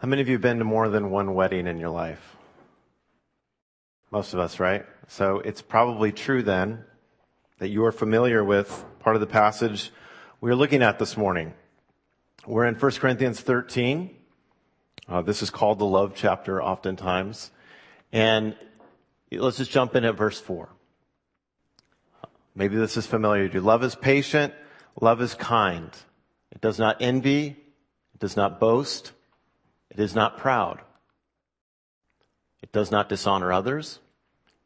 How many of you have been to more than one wedding in your life? Most of us, right? So it's probably true then that you are familiar with part of the passage we're looking at this morning. We're in 1 Corinthians 13. Uh, this is called the love chapter oftentimes. And let's just jump in at verse 4. Maybe this is familiar to you. Love is patient. Love is kind. It does not envy. It does not boast. It is not proud. It does not dishonor others.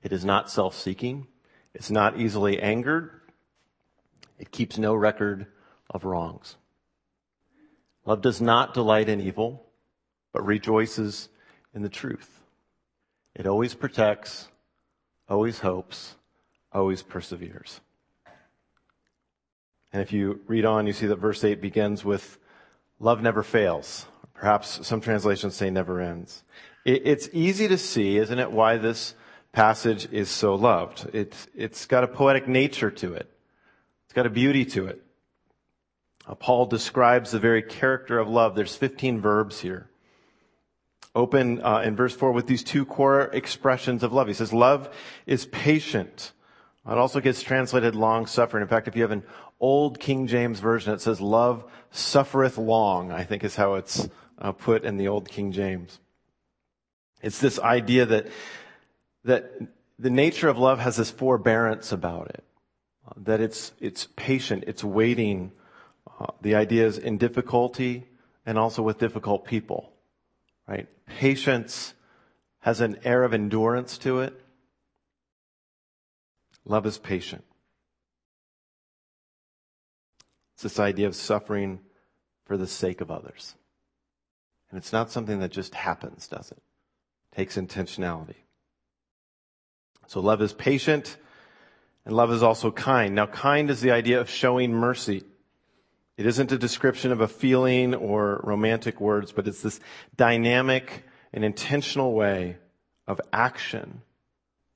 It is not self-seeking. It's not easily angered. It keeps no record of wrongs. Love does not delight in evil, but rejoices in the truth. It always protects, always hopes, always perseveres. And if you read on, you see that verse 8 begins with, love never fails. Perhaps some translations say never ends. It's easy to see, isn't it, why this passage is so loved. It's, it's got a poetic nature to it. It's got a beauty to it. Uh, Paul describes the very character of love. There's 15 verbs here. Open uh, in verse 4 with these two core expressions of love. He says, love is patient. It also gets translated long suffering. In fact, if you have an old King James version, it says, love suffereth long, I think is how it's uh, put in the old King James. It's this idea that that the nature of love has this forbearance about it, that it's, it's patient, it's waiting. Uh, the idea is in difficulty and also with difficult people, right? Patience has an air of endurance to it. Love is patient. It's this idea of suffering for the sake of others. And it's not something that just happens, does it? it takes intentionality. So love is patient and love is also kind. Now kind is the idea of showing mercy. It isn't a description of a feeling or romantic words, but it's this dynamic and intentional way of action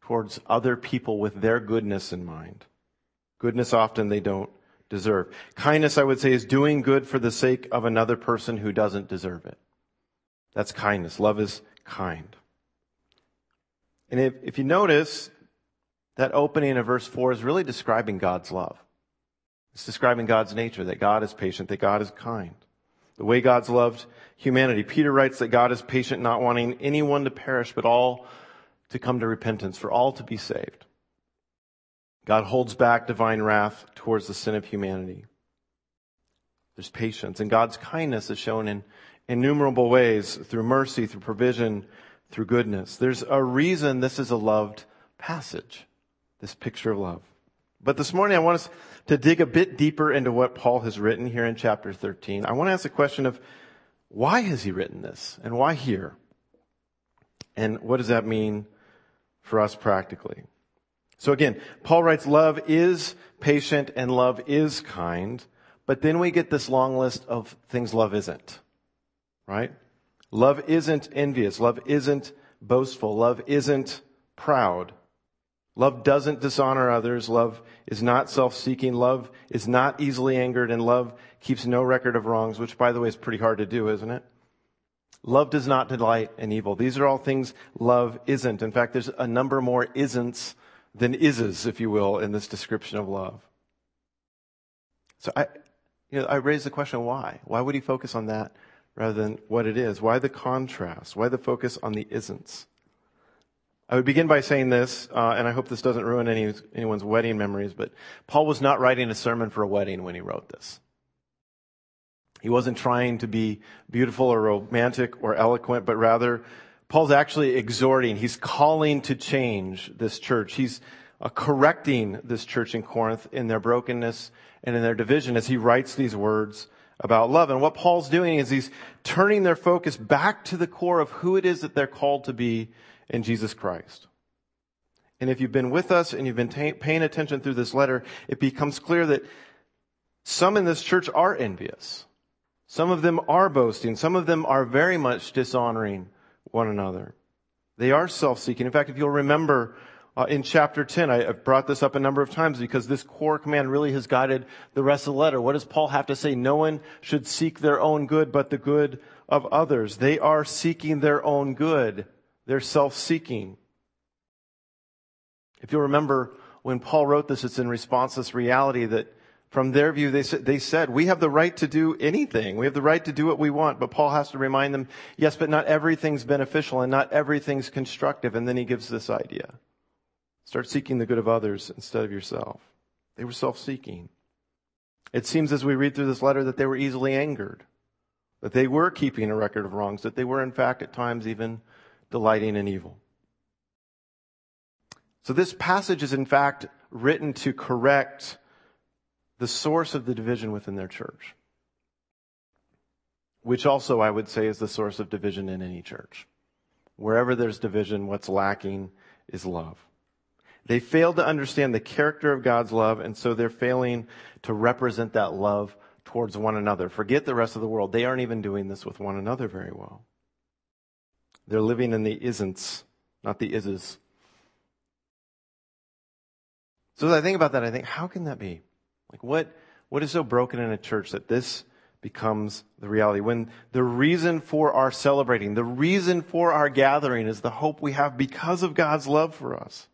towards other people with their goodness in mind. Goodness often they don't deserve. Kindness, I would say, is doing good for the sake of another person who doesn't deserve it. That's kindness. Love is kind. And if, if you notice, that opening of verse 4 is really describing God's love. It's describing God's nature, that God is patient, that God is kind. The way God's loved humanity. Peter writes that God is patient, not wanting anyone to perish, but all to come to repentance, for all to be saved. God holds back divine wrath towards the sin of humanity. There's patience, and God's kindness is shown in innumerable ways through mercy, through provision, through goodness. There's a reason this is a loved passage, this picture of love. But this morning I want us to dig a bit deeper into what Paul has written here in chapter 13. I want to ask the question of why has he written this and why here? And what does that mean for us practically? So again, Paul writes love is patient and love is kind, but then we get this long list of things love isn't. Right? Love isn't envious. Love isn't boastful. Love isn't proud. Love doesn't dishonor others. Love is not self-seeking. Love is not easily angered and love keeps no record of wrongs, which by the way is pretty hard to do, isn't it? Love does not delight in evil. These are all things love isn't. In fact, there's a number more isn'ts than is's, if you will, in this description of love. So I, you know, I raise the question, why? Why would he focus on that rather than what it is? Why the contrast? Why the focus on the isn'ts? I would begin by saying this, uh, and I hope this doesn't ruin any, anyone's wedding memories, but Paul was not writing a sermon for a wedding when he wrote this. He wasn't trying to be beautiful or romantic or eloquent, but rather Paul's actually exhorting, he's calling to change this church. He's uh, correcting this church in Corinth in their brokenness and in their division as he writes these words about love. And what Paul's doing is he's turning their focus back to the core of who it is that they're called to be in Jesus Christ. And if you've been with us and you've been t- paying attention through this letter, it becomes clear that some in this church are envious. Some of them are boasting. Some of them are very much dishonoring one another. They are self-seeking. In fact, if you'll remember uh, in chapter 10, I, have brought this up a number of times because this core command really has guided the rest of the letter. What does Paul have to say? No one should seek their own good, but the good of others. They are seeking their own good. They're self-seeking. If you'll remember, when Paul wrote this, it's in response to this reality that from their view, they they said, we have the right to do anything. We have the right to do what we want. But Paul has to remind them, yes, but not everything's beneficial and not everything's constructive. And then he gives this idea. Start seeking the good of others instead of yourself. They were self-seeking. It seems as we read through this letter that they were easily angered, that they were keeping a record of wrongs, that they were in fact at times even delighting in evil. So this passage is in fact written to correct the source of the division within their church. Which also I would say is the source of division in any church. Wherever there's division, what's lacking is love. They fail to understand the character of God's love, and so they're failing to represent that love towards one another. Forget the rest of the world. They aren't even doing this with one another very well. They're living in the isn'ts, not the is's. So as I think about that, I think, how can that be? Like what, what is so broken in a church that this becomes the reality? When the reason for our celebrating, the reason for our gathering is the hope we have because of God's love for us.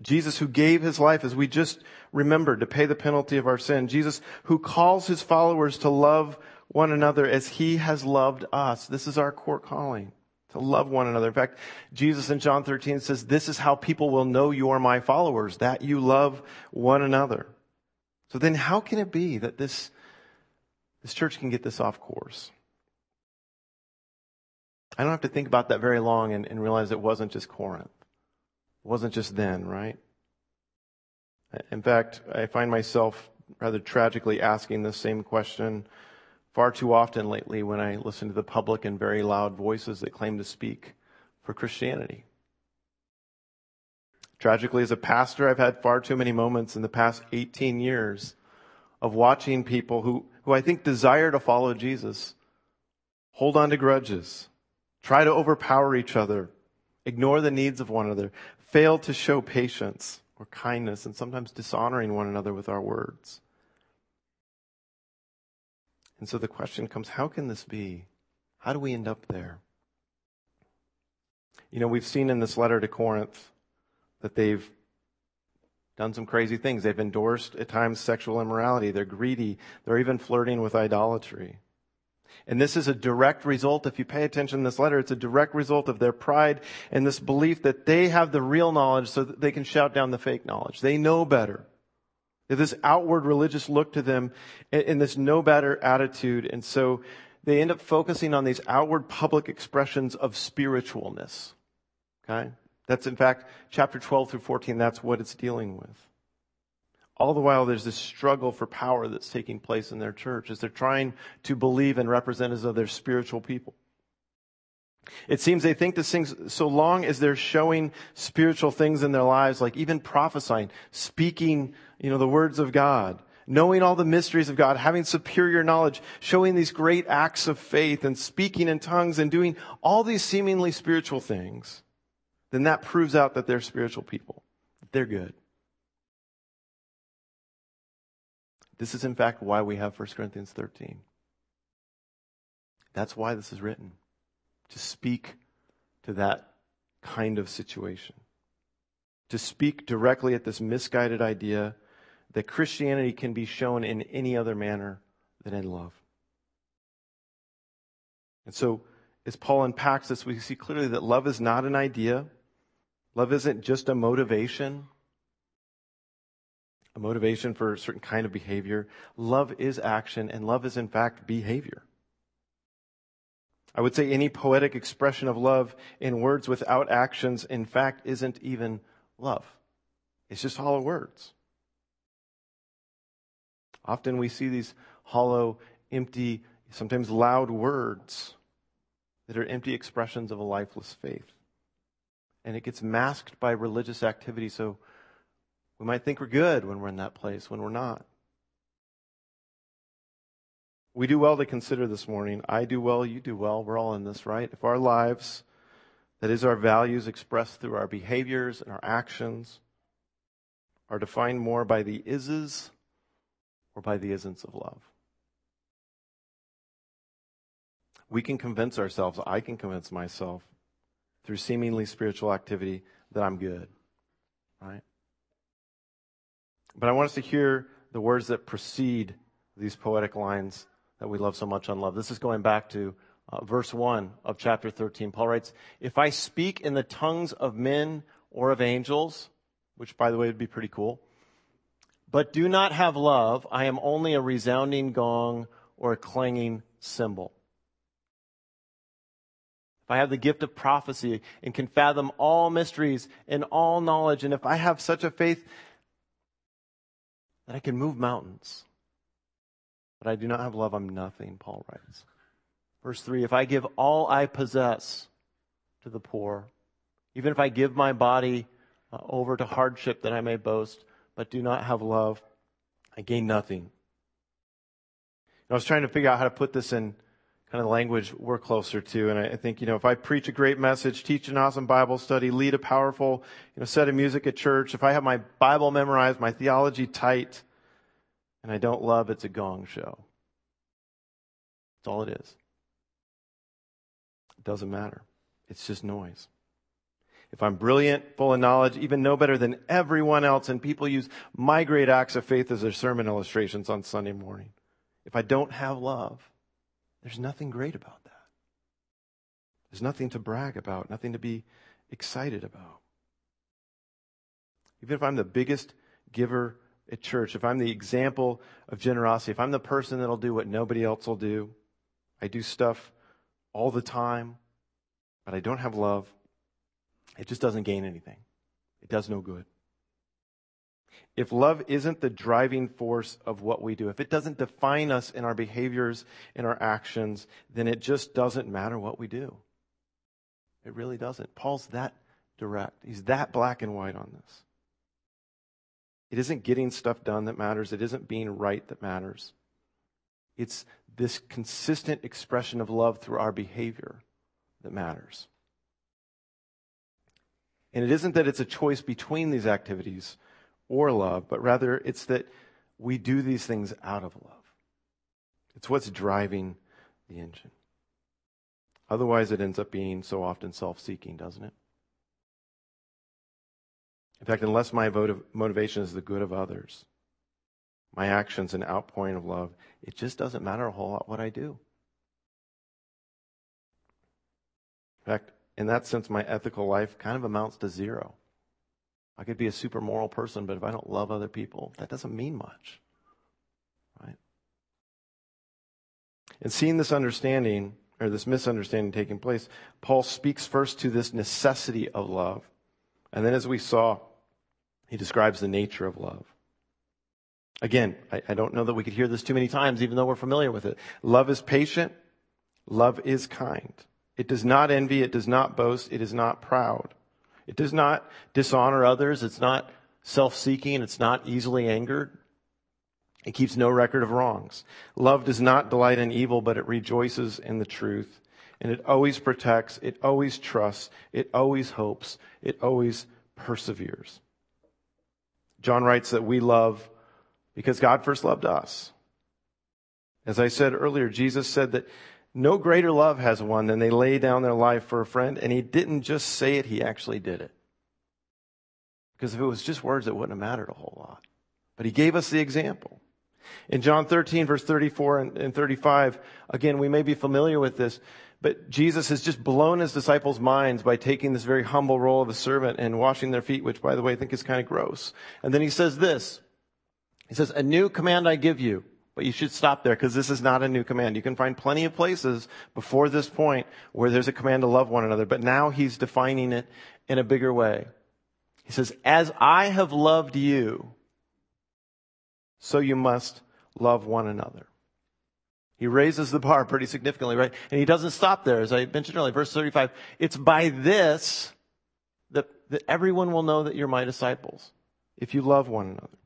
Jesus who gave his life as we just remembered to pay the penalty of our sin. Jesus who calls his followers to love one another as he has loved us. This is our core calling to love one another. In fact, Jesus in John 13 says, this is how people will know you are my followers, that you love one another. So then how can it be that this, this church can get this off course? I don't have to think about that very long and, and realize it wasn't just Corinth. It wasn't just then, right? In fact, I find myself rather tragically asking the same question far too often lately when I listen to the public and very loud voices that claim to speak for Christianity. Tragically, as a pastor, I've had far too many moments in the past 18 years of watching people who, who I think desire to follow Jesus hold on to grudges, try to overpower each other, ignore the needs of one another, fail to show patience or kindness, and sometimes dishonoring one another with our words. And so the question comes, how can this be? How do we end up there? You know, we've seen in this letter to Corinth that they've done some crazy things. They've endorsed at times sexual immorality. They're greedy. They're even flirting with idolatry. And this is a direct result, if you pay attention to this letter, it's a direct result of their pride and this belief that they have the real knowledge so that they can shout down the fake knowledge. They know better. This outward religious look to them and this know better attitude. And so they end up focusing on these outward public expressions of spiritualness. Okay? That's in fact, chapter 12 through 14, that's what it's dealing with. All the while, there's this struggle for power that's taking place in their church as they're trying to believe and represent as though they're spiritual people. It seems they think this things, so long as they're showing spiritual things in their lives, like even prophesying, speaking, you know, the words of God, knowing all the mysteries of God, having superior knowledge, showing these great acts of faith and speaking in tongues and doing all these seemingly spiritual things, then that proves out that they're spiritual people. They're good. This is in fact why we have 1 Corinthians 13. That's why this is written. To speak to that kind of situation. To speak directly at this misguided idea that Christianity can be shown in any other manner than in love. And so, as Paul unpacks this, we see clearly that love is not an idea. Love isn't just a motivation, motivation for a certain kind of behavior. Love is action, and love is in fact behavior. I would say any poetic expression of love in words without actions, in fact, isn't even love. It's just hollow words. Often we see these hollow, empty, sometimes loud words that are empty expressions of a lifeless faith and it gets masked by religious activity. So we might think we're good when we're in that place, when we're not. We do well to consider this morning. I do well, you do well. We're all in this, right? If our lives, that is our values expressed through our behaviors and our actions, are defined more by the is's or by the isn'ts of love. We can convince ourselves, I can convince myself through seemingly spiritual activity that I'm good. Right? But I want us to hear the words that precede these poetic lines that we love so much on love. This is going back to uh, verse 1 of chapter 13. Paul writes, If I speak in the tongues of men or of angels, which by the way would be pretty cool, but do not have love, I am only a resounding gong or a clanging cymbal. If I have the gift of prophecy and can fathom all mysteries and all knowledge, and if I have such a faith that I can move mountains, but I do not have love, I'm nothing, Paul writes. Verse 3 If I give all I possess to the poor, even if I give my body uh, over to hardship that I may boast, but do not have love, I gain nothing. I was trying to figure out how to put this in kind of language we're closer to. And I think, you know, if I preach a great message, teach an awesome Bible study, lead a powerful, you know, set of music at church, if I have my Bible memorized, my theology tight, and I don't love, it's a gong show. That's all it is. It doesn't matter. It's just noise. If I'm brilliant, full of knowledge, even know better than everyone else, and people use my great acts of faith as their sermon illustrations on Sunday morning, if I don't have love, there's nothing great about that. There's nothing to brag about, nothing to be excited about. Even if I'm the biggest giver at church, if I'm the example of generosity, if I'm the person that'll do what nobody else will do, I do stuff all the time, but I don't have love, it just doesn't gain anything. It does no good. If love isn't the driving force of what we do, if it doesn't define us in our behaviors, in our actions, then it just doesn't matter what we do. It really doesn't. Paul's that direct. He's that black and white on this. It isn't getting stuff done that matters. It isn't being right that matters. It's this consistent expression of love through our behavior that matters. And it isn't that it's a choice between these activities or love, but rather it's that we do these things out of love. It's what's driving the engine. Otherwise, it ends up being so often self seeking, doesn't it? In fact, unless my motivation is the good of others, my actions and outpouring of love, it just doesn't matter a whole lot what I do. In fact, in that sense, my ethical life kind of amounts to zero. I could be a super moral person, but if I don't love other people, that doesn't mean much. Right? And seeing this understanding, or this misunderstanding taking place, Paul speaks first to this necessity of love. And then, as we saw, he describes the nature of love. Again, I, I, don't know that we could hear this too many times, even though we're familiar with it. Love is patient. Love is kind. It does not envy. It does not boast. It is not proud. It does not dishonor others. It's not self-seeking. It's not easily angered. It keeps no record of wrongs. Love does not delight in evil, but it rejoices in the truth. And it always protects. It always trusts. It always hopes. It always perseveres. John writes that we love because God first loved us. As I said earlier, Jesus said that no greater love has one than they lay down their life for a friend. And he didn't just say it, he actually did it. Because if it was just words, it wouldn't have mattered a whole lot. But he gave us the example. In John 13, verse 34 and 35, again, we may be familiar with this, but Jesus has just blown his disciples' minds by taking this very humble role of a servant and washing their feet, which, by the way, I think is kind of gross. And then he says this. He says, A new command I give you but you should stop there because this is not a new command. You can find plenty of places before this point where there's a command to love one another, but now he's defining it in a bigger way. He says, as I have loved you, so you must love one another. He raises the bar pretty significantly, right? And he doesn't stop there. As I mentioned earlier, verse 35, it's by this that, that everyone will know that you're my disciples, if you love one another.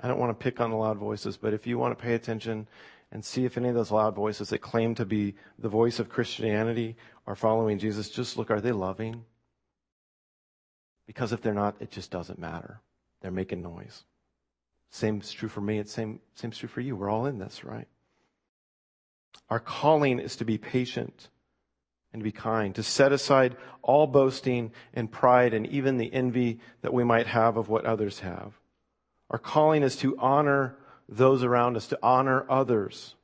I don't want to pick on the loud voices, but if you want to pay attention and see if any of those loud voices that claim to be the voice of Christianity are following Jesus, just look, are they loving? Because if they're not, it just doesn't matter. They're making noise. Same is true for me. It's same, same is true for you. We're all in this, right? Our calling is to be patient and to be kind, to set aside all boasting and pride and even the envy that we might have of what others have. Our calling is to honor those around us, to honor others,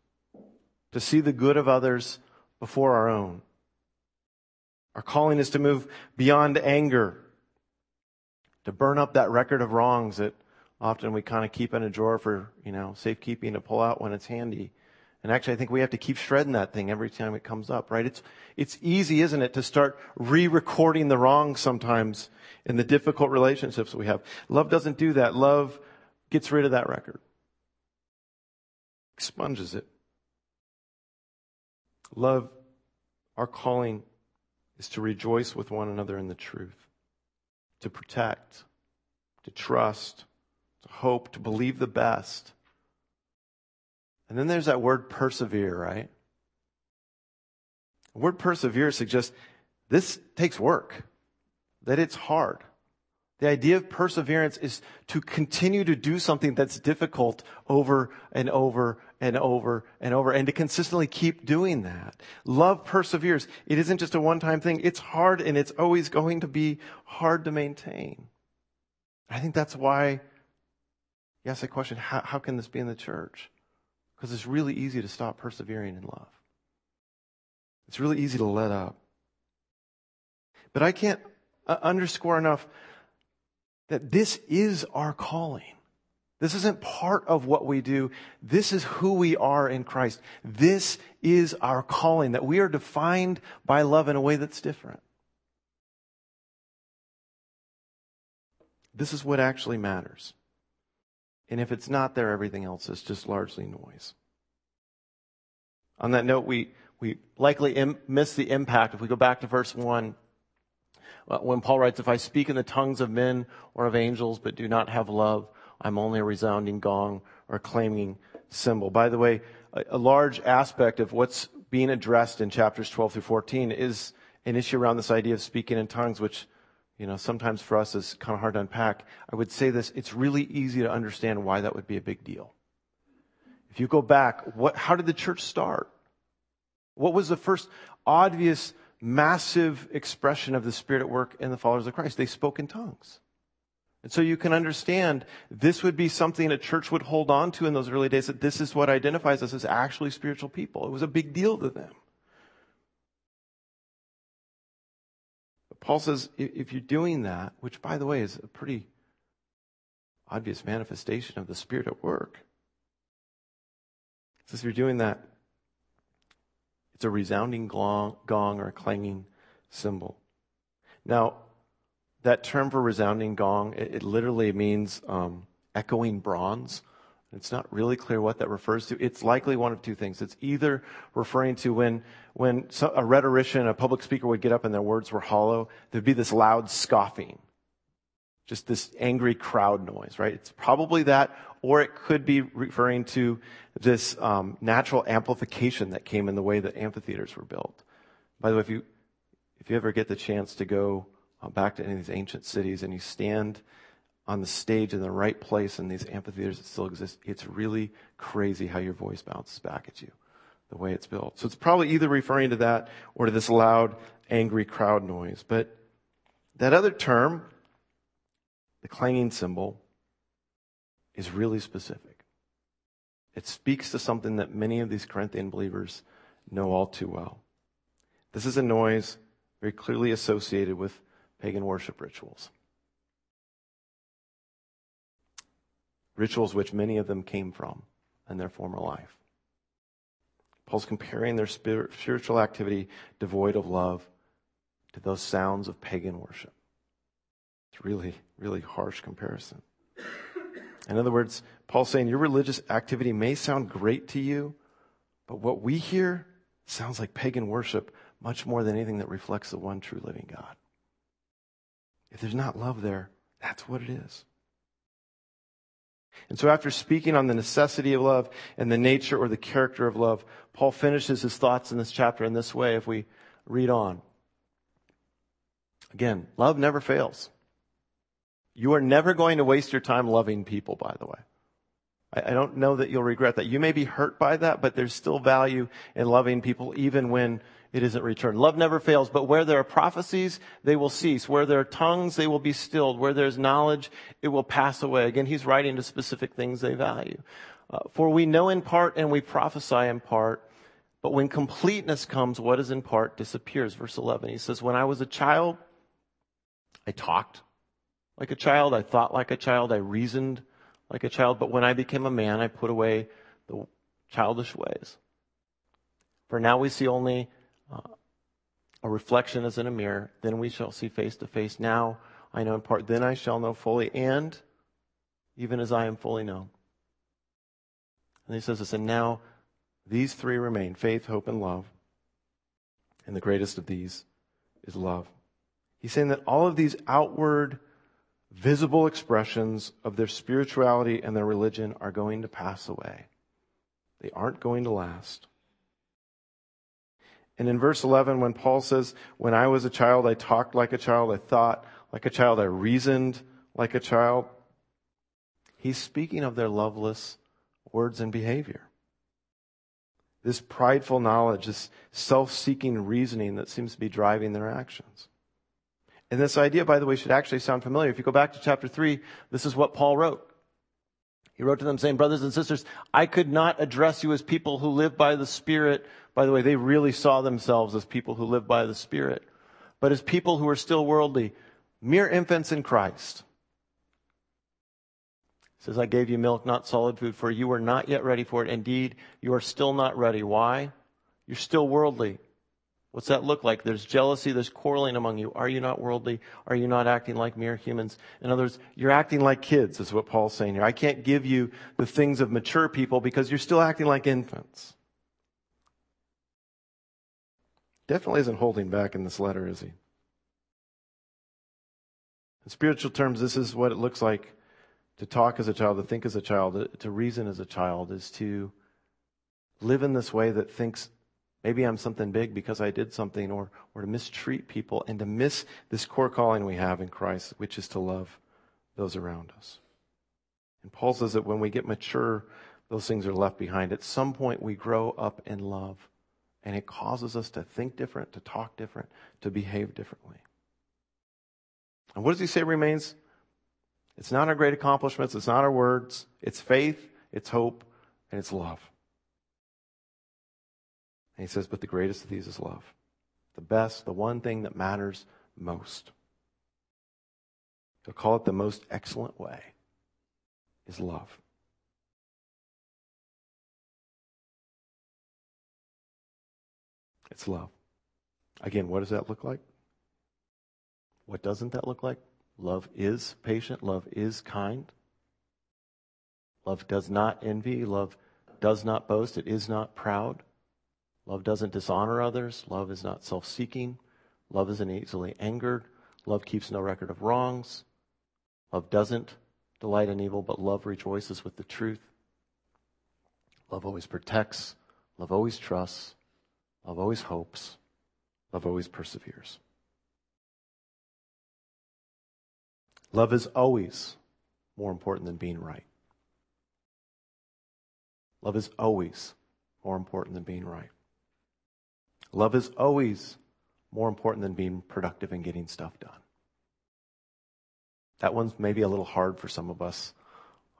to see the good of others before our own. Our calling is to move beyond anger, to burn up that record of wrongs that often we kind of keep in a drawer for, you know, safekeeping to pull out when it's handy. And actually, I think we have to keep shredding that thing every time it comes up, right? It's, it's easy, isn't it, to start re-recording the wrongs sometimes in the difficult relationships we have. Love doesn't do that. Love gets rid of that record. Expunges it. Love, our calling is to rejoice with one another in the truth, to protect, to trust, to hope, to believe the best. And then there's that word persevere, right? The word persevere suggests this takes work, that it's hard. The idea of perseverance is to continue to do something that's difficult over and over and over and over and to consistently keep doing that. Love perseveres. It isn't just a one-time thing. It's hard and it's always going to be hard to maintain. I think that's why you ask the question, how, how can this be in the church? Because it's really easy to stop persevering in love. It's really easy to let up. But I can't uh, underscore enough that this is our calling. This isn't part of what we do. This is who we are in Christ. This is our calling, that we are defined by love in a way that's different. This is what actually matters. And if it's not there, everything else is just largely noise. On that note, we, we likely Im- miss the impact. If we go back to verse 1, uh, Uh, when Paul writes, If I speak in the tongues of men or of angels, but do not have love, I'm only a resounding gong or a clanging cymbal. By the way, a, a large aspect of what's being addressed in chapters 12 through 14 is an issue around this idea of speaking in tongues, which, you know, sometimes for us is kind of hard to unpack. I would say this, it's really easy to understand why that would be a big deal. If you go back, what, how did the church start? What was the first obvious massive expression of the Spirit at work in the followers of Christ. They spoke in tongues. And so you can understand this would be something a church would hold on to in those early days that this is what identifies us as actually spiritual people. It was a big deal to them. But Paul says if you're doing that, which by the way is a pretty obvious manifestation of the Spirit at work, says if you're doing that, it's a resounding gong, or a clanging cymbal. Now, that term for resounding gong, it, it literally means um, echoing bronze. It's not really clear what that refers to. It's likely one of two things. It's either referring to when, when a rhetorician, a public speaker would get up and their words were hollow, there'd be this loud scoffing. Just this angry crowd noise, right? It's probably that, or it could be referring to this um, natural amplification that came in the way that amphitheaters were built. By the way, if you if you ever get the chance to go uh, back to any of these ancient cities and you stand on the stage in the right place in these amphitheaters that still exist, it's really crazy how your voice bounces back at you, the way it's built. So it's probably either referring to that or to this loud, angry crowd noise. But that other term, the clanging cymbal, is really specific. It speaks to something that many of these Corinthian believers know all too well. This is a noise very clearly associated with pagan worship rituals. Rituals which many of them came from in their former life. Paul's comparing their spiritual activity devoid of love to those sounds of pagan worship. It's really, really harsh comparison. In other words, Paul's saying your religious activity may sound great to you, but what we hear sounds like pagan worship much more than anything that reflects the one true living God. If there's not love there, that's what it is. And so after speaking on the necessity of love and the nature or the character of love, Paul finishes his thoughts in this chapter in this way if we read on. Again, love never fails. You are never going to waste your time loving people, by the way. I, I don't know that you'll regret that. You may be hurt by that, but there's still value in loving people even when it isn't returned. Love never fails, but where there are prophecies, they will cease. Where there are tongues, they will be stilled. Where there's knowledge, it will pass away. Again, he's writing to specific things they value. Uh, for we know in part and we prophesy in part, but when completeness comes, what is in part disappears. Verse 11, he says, when I was a child, I talked like a child. I thought like a child. I reasoned like a child. But when I became a man, I put away the childish ways. For now we see only uh, a reflection as in a mirror. Then we shall see face to face. Now I know in part. Then I shall know fully, and even as I am fully known. And he says this, and now these three remain faith, hope, and love. And the greatest of these is love. He's saying that all of these outward, visible expressions of their spirituality and their religion are going to pass away. They aren't going to last. And in verse 11, when Paul says, When I was a child, I talked like a child, I thought like a child, I reasoned like a child, he's speaking of their loveless words and behavior. This prideful knowledge, this self seeking reasoning that seems to be driving their actions. And this idea, by the way, should actually sound familiar. If you go back to chapter 3, this is what Paul wrote. He wrote to them saying, Brothers and sisters, I could not address you as people who live by the Spirit by the way, they really saw themselves as people who live by the Spirit, but as people who are still worldly, mere infants in Christ. He says, I gave you milk, not solid food, for you are not yet ready for it. Indeed, you are still not ready. Why? You're still worldly. What's that look like? There's jealousy, there's quarreling among you. Are you not worldly? Are you not acting like mere humans? In other words, you're acting like kids, is what Paul's saying here. I can't give you the things of mature people because you're still acting like infants. Definitely isn't holding back in this letter, is he? In spiritual terms, this is what it looks like to talk as a child, to think as a child, to reason as a child, is to live in this way that thinks maybe I'm something big because I did something, or, or to mistreat people and to miss this core calling we have in Christ, which is to love those around us. And Paul says that when we get mature, those things are left behind. At some point, we grow up in love. And it causes us to think different, to talk different, to behave differently. And what does he say remains? It's not our great accomplishments, it's not our words, it's faith, it's hope, and it's love. And he says, but the greatest of these is love. The best, the one thing that matters most. To call it the most excellent way is love. It's love. Again, what does that look like? What doesn't that look like? Love is patient. Love is kind. Love does not envy. Love does not boast. It is not proud. Love doesn't dishonor others. Love is not self seeking. Love isn't easily angered. Love keeps no record of wrongs. Love doesn't delight in evil, but love rejoices with the truth. Love always protects. Love always trusts. Love always hopes. Love always perseveres. Love is always more important than being right. Love is always more important than being right. Love is always more important than being productive and getting stuff done. That one's maybe a little hard for some of us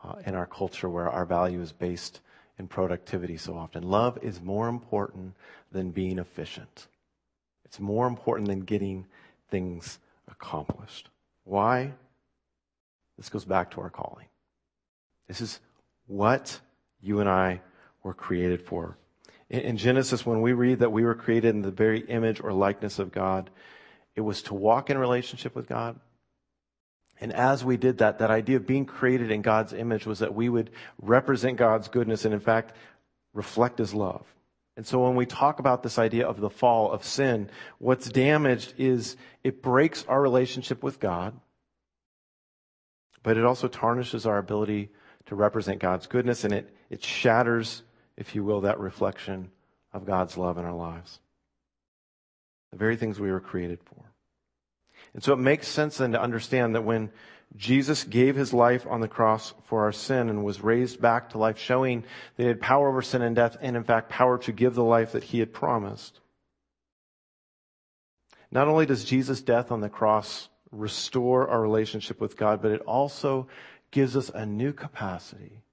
uh, in our culture where our value is based in productivity so often. Love is more important than being efficient. It's more important than getting things accomplished. Why? This goes back to our calling. This is what you and I were created for. In, Genesis, when we read that we were created in the very image or likeness of God, it was to walk in relationship with God, and as we did that, that idea of being created in God's image was that we would represent God's goodness and in fact reflect his love. And so when we talk about this idea of the fall of sin, what's damaged is it breaks our relationship with God, but it also tarnishes our ability to represent God's goodness and it, it shatters, if you will, that reflection of God's love in our lives. The very things we were created for. And so it makes sense then to understand that when Jesus gave his life on the cross for our sin and was raised back to life, showing that he had power over sin and death and in fact power to give the life that he had promised. Not only does Jesus' death on the cross restore our relationship with God, but it also gives us a new capacity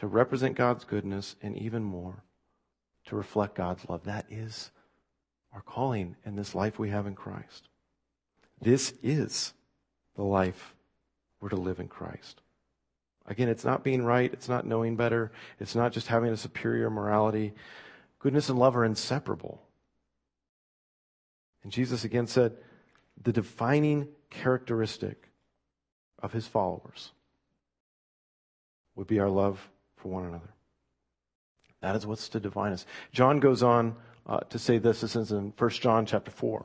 to represent God's goodness and even more to reflect God's love. That is our calling in this life we have in Christ. This is the life we're to live in Christ. Again, it's not being right. It's not knowing better. It's not just having a superior morality. Goodness and love are inseparable. And Jesus again said, the defining characteristic of his followers would be our love for one another. That is what's to define us. John goes on uh, to say this. This is in 1 John chapter 4,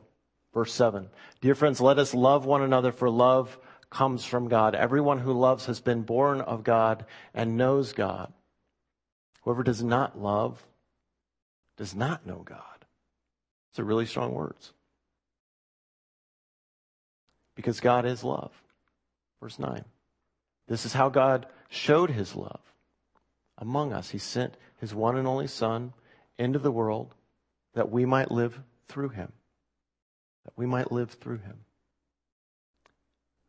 verse 7. Dear friends, let us love one another for love comes from God. Everyone who loves has been born of God and knows God. Whoever does not love does not know God. These are really strong words. Because God is love. Verse 9. This is how God showed his love among us. He sent his one and only Son into the world that we might live through him. That we might live through him.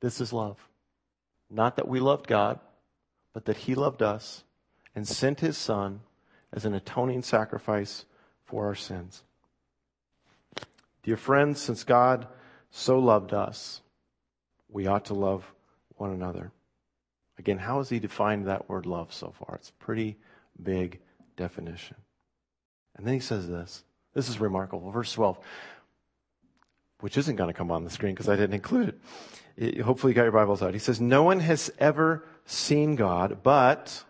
This is love. Not that we loved God, but that he loved us and sent his Son as an atoning sacrifice for our sins. Dear friends, since God so loved us, we ought to love one another. Again, how has he defined that word love so far? It's pretty big definition. And then he says this. This is remarkable. Verse 12, which isn't going to come on the screen because I didn't include it. it. Hopefully you got your Bibles out. He says, no one has ever seen God, but,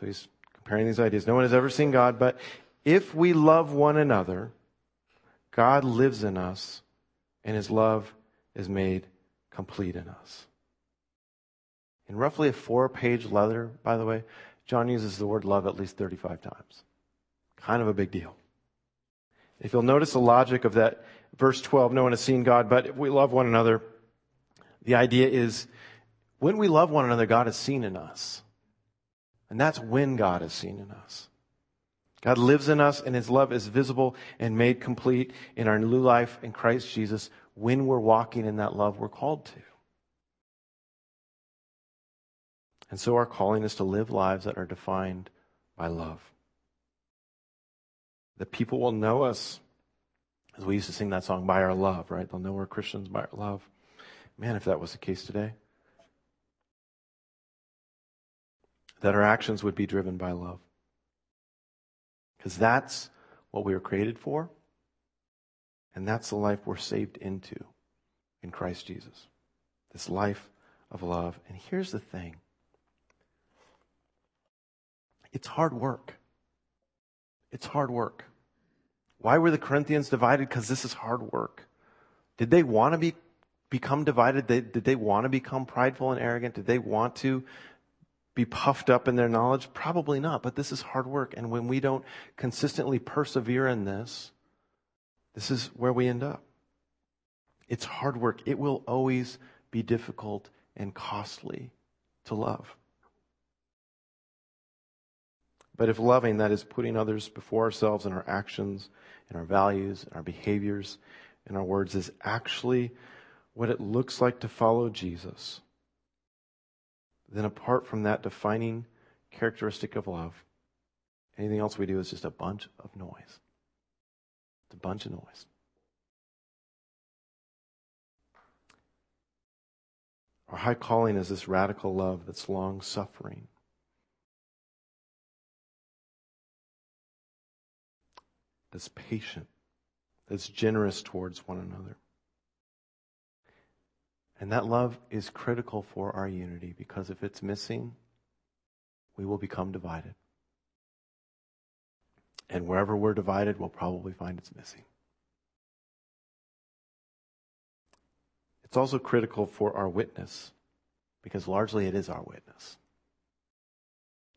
so he's comparing these ideas. No one has ever seen God, but if we love one another, God lives in us and his love is made complete in us. In roughly a four page letter, by the way, John uses the word love at least 35 times. Kind of a big deal. If you'll notice the logic of that verse 12, no one has seen God, but if we love one another, the idea is when we love one another, God is seen in us. And that's when God is seen in us. God lives in us and his love is visible and made complete in our new life in Christ Jesus when we're walking in that love we're called to. And so our calling is to live lives that are defined by love. That people will know us, as we used to sing that song, by our love, right? They'll know we're Christians by our love. Man, if that was the case today. That our actions would be driven by love. Because that's what we were created for. And that's the life we're saved into in Christ Jesus. This life of love. And here's the thing it's hard work. It's hard work. Why were the Corinthians divided? Because this is hard work. Did they want to be become divided? Did they want to become prideful and arrogant? Did they want to be puffed up in their knowledge? Probably not, but this is hard work. And when we don't consistently persevere in this, this is where we end up. It's hard work. It will always be difficult and costly to love. But if loving, that is putting others before ourselves in our actions, in our values, in our behaviors, in our words, is actually what it looks like to follow Jesus, then apart from that defining characteristic of love, anything else we do is just a bunch of noise. It's a bunch of noise. Our high calling is this radical love that's long suffering that's patient, that's generous towards one another. And that love is critical for our unity because if it's missing, we will become divided. And wherever we're divided, we'll probably find it's missing. It's also critical for our witness because largely it is our witness.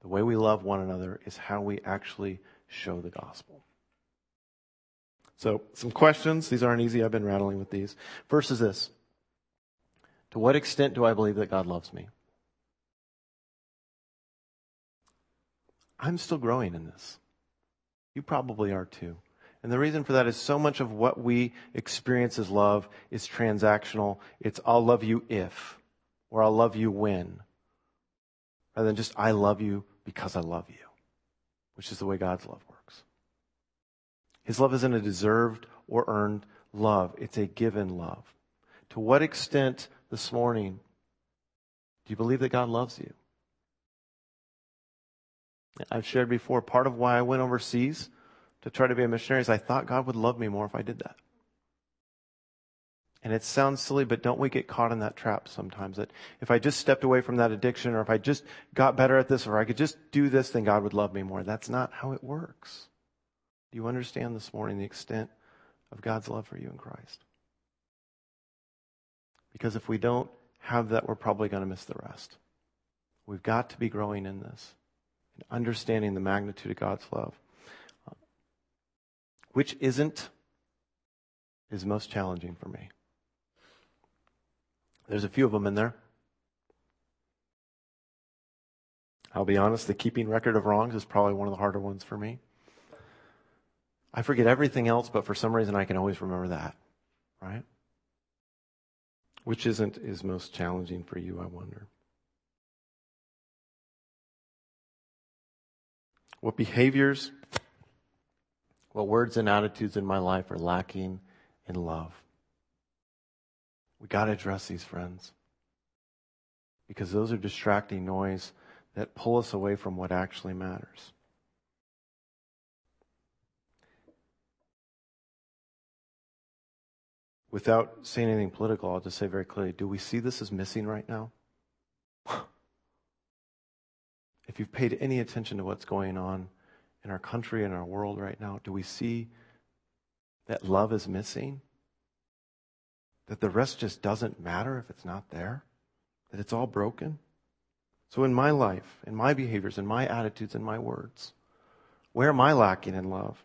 The way we love one another is how we actually show the gospel. So, some questions. These aren't easy. I've been rattling with these. First is this To what extent do I believe that God loves me? I'm still growing in this. You probably are too. And the reason for that is so much of what we experience as love is transactional. It's I'll love you if, or I'll love you when, rather than just I love you because I love you, which is the way God's love works. His love isn't a deserved or earned love. It's a given love. To what extent this morning do you believe that God loves you? I've shared before, part of why I went overseas to try to be a missionary is I thought God would love me more if I did that. And it sounds silly, but don't we get caught in that trap sometimes that if I just stepped away from that addiction or if I just got better at this or I could just do this, then God would love me more. That's not how it works. Do you understand this morning the extent of God's love for you in Christ? Because if we don't have that, we're probably going to miss the rest. We've got to be growing in this and understanding the magnitude of God's love. Uh, which isn't, is most challenging for me. There's a few of them in there. I'll be honest, the keeping record of wrongs is probably one of the harder ones for me. I forget everything else, but for some reason I can always remember that, right? Which isn't is most challenging for you, I wonder. What behaviors, what words and attitudes in my life are lacking in love? We got to address these, friends. Because those are distracting noise that pull us away from what actually matters. Without saying anything political, I'll just say very clearly do we see this as missing right now? if you've paid any attention to what's going on in our country and our world right now, do we see that love is missing? That the rest just doesn't matter if it's not there? That it's all broken? So, in my life, in my behaviors, in my attitudes, in my words, where am I lacking in love?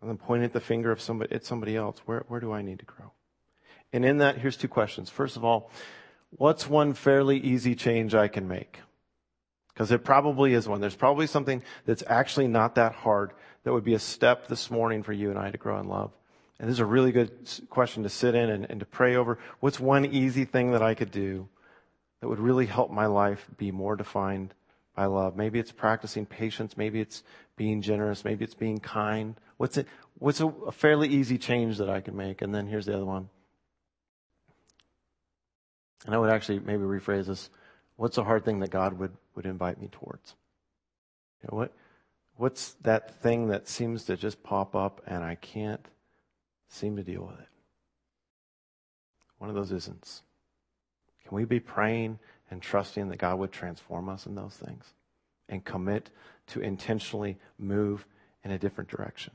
And then pointing at the finger of somebody, at somebody else. Where, where do I need to grow? And in that, here's two questions. First of all, what's one fairly easy change I can make? Because it probably is one. There's probably something that's actually not that hard that would be a step this morning for you and I to grow in love. And this is a really good question to sit in and, and to pray over. What's one easy thing that I could do that would really help my life be more defined by love? Maybe it's practicing patience. Maybe it's being generous. Maybe it's being kind. What's it? What's a, a fairly easy change that I can make? And then here's the other one. And I would actually maybe rephrase this. What's a hard thing that God would, would invite me towards? You know, what, what's that thing that seems to just pop up and I can't seem to deal with it? One of those isn't. Can we be praying and trusting that God would transform us in those things and commit to intentionally move in a different direction?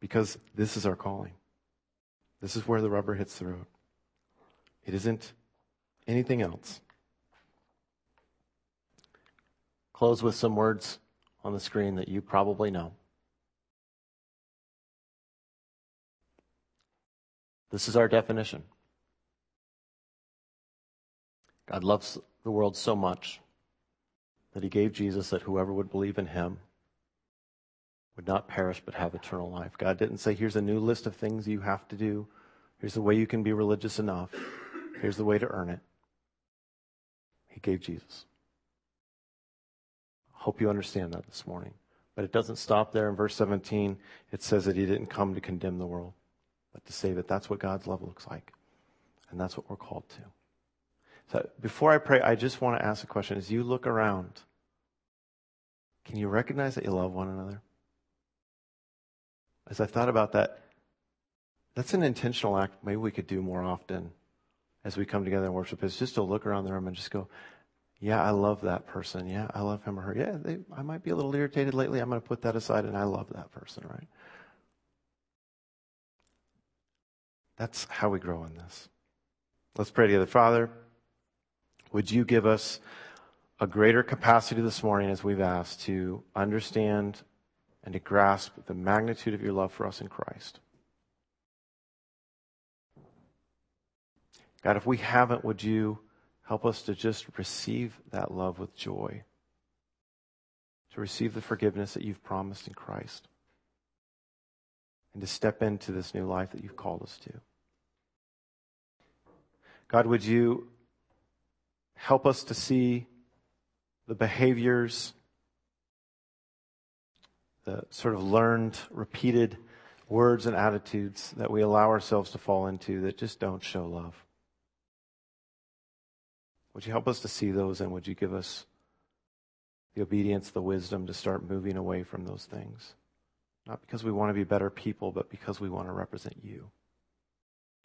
Because this is our calling. This is where the rubber hits the road. It isn't anything else. Close with some words on the screen that you probably know. This is our definition. God loves the world so much that he gave Jesus that whoever would believe in him would not perish but have eternal life. God didn't say, here's a new list of things you have to do. Here's the way you can be religious enough. Here's the way to earn it. He gave Jesus. Hope you understand that this morning. But it doesn't stop there. In verse 17, it says that he didn't come to condemn the world, but to say that that's what God's love looks like. And that's what we're called to. So before I pray, I just want to ask a question. As you look around, can you recognize that you love one another? As I thought about that, that's an intentional act maybe we could do more often as we come together and worship is just to look around the room and just go, yeah, I love that person. Yeah, I love him or her. Yeah, they, I might be a little irritated lately. I'm going to put that aside and I love that person, right? That's how we grow in this. Let's pray together. Father, would you give us a greater capacity this morning as we've asked to understand and to grasp the magnitude of your love for us in Christ? God, if we haven't, would you help us to just receive that love with joy? To receive the forgiveness that you've promised in Christ. And to step into this new life that you've called us to. God, would you help us to see the behaviors, the sort of learned, repeated words and attitudes that we allow ourselves to fall into that just don't show love. Would you help us to see those and would you give us the obedience, the wisdom to start moving away from those things? Not because we want to be better people, but because we want to represent you.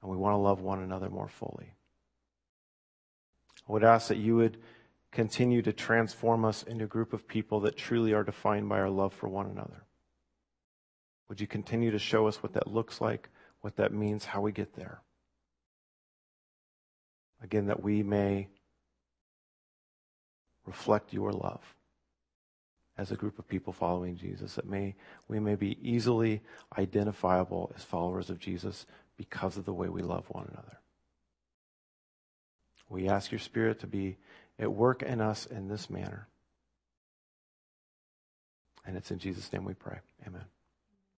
And we want to love one another more fully. I would ask that you would continue to transform us into a group of people that truly are defined by our love for one another. Would you continue to show us what that looks like, what that means, how we get there? Again, that we may reflect your love as a group of people following Jesus, that may, we may be easily identifiable as followers of Jesus because of the way we love one another. We ask your Spirit to be at work in us in this manner. And it's in Jesus' name we pray. Amen.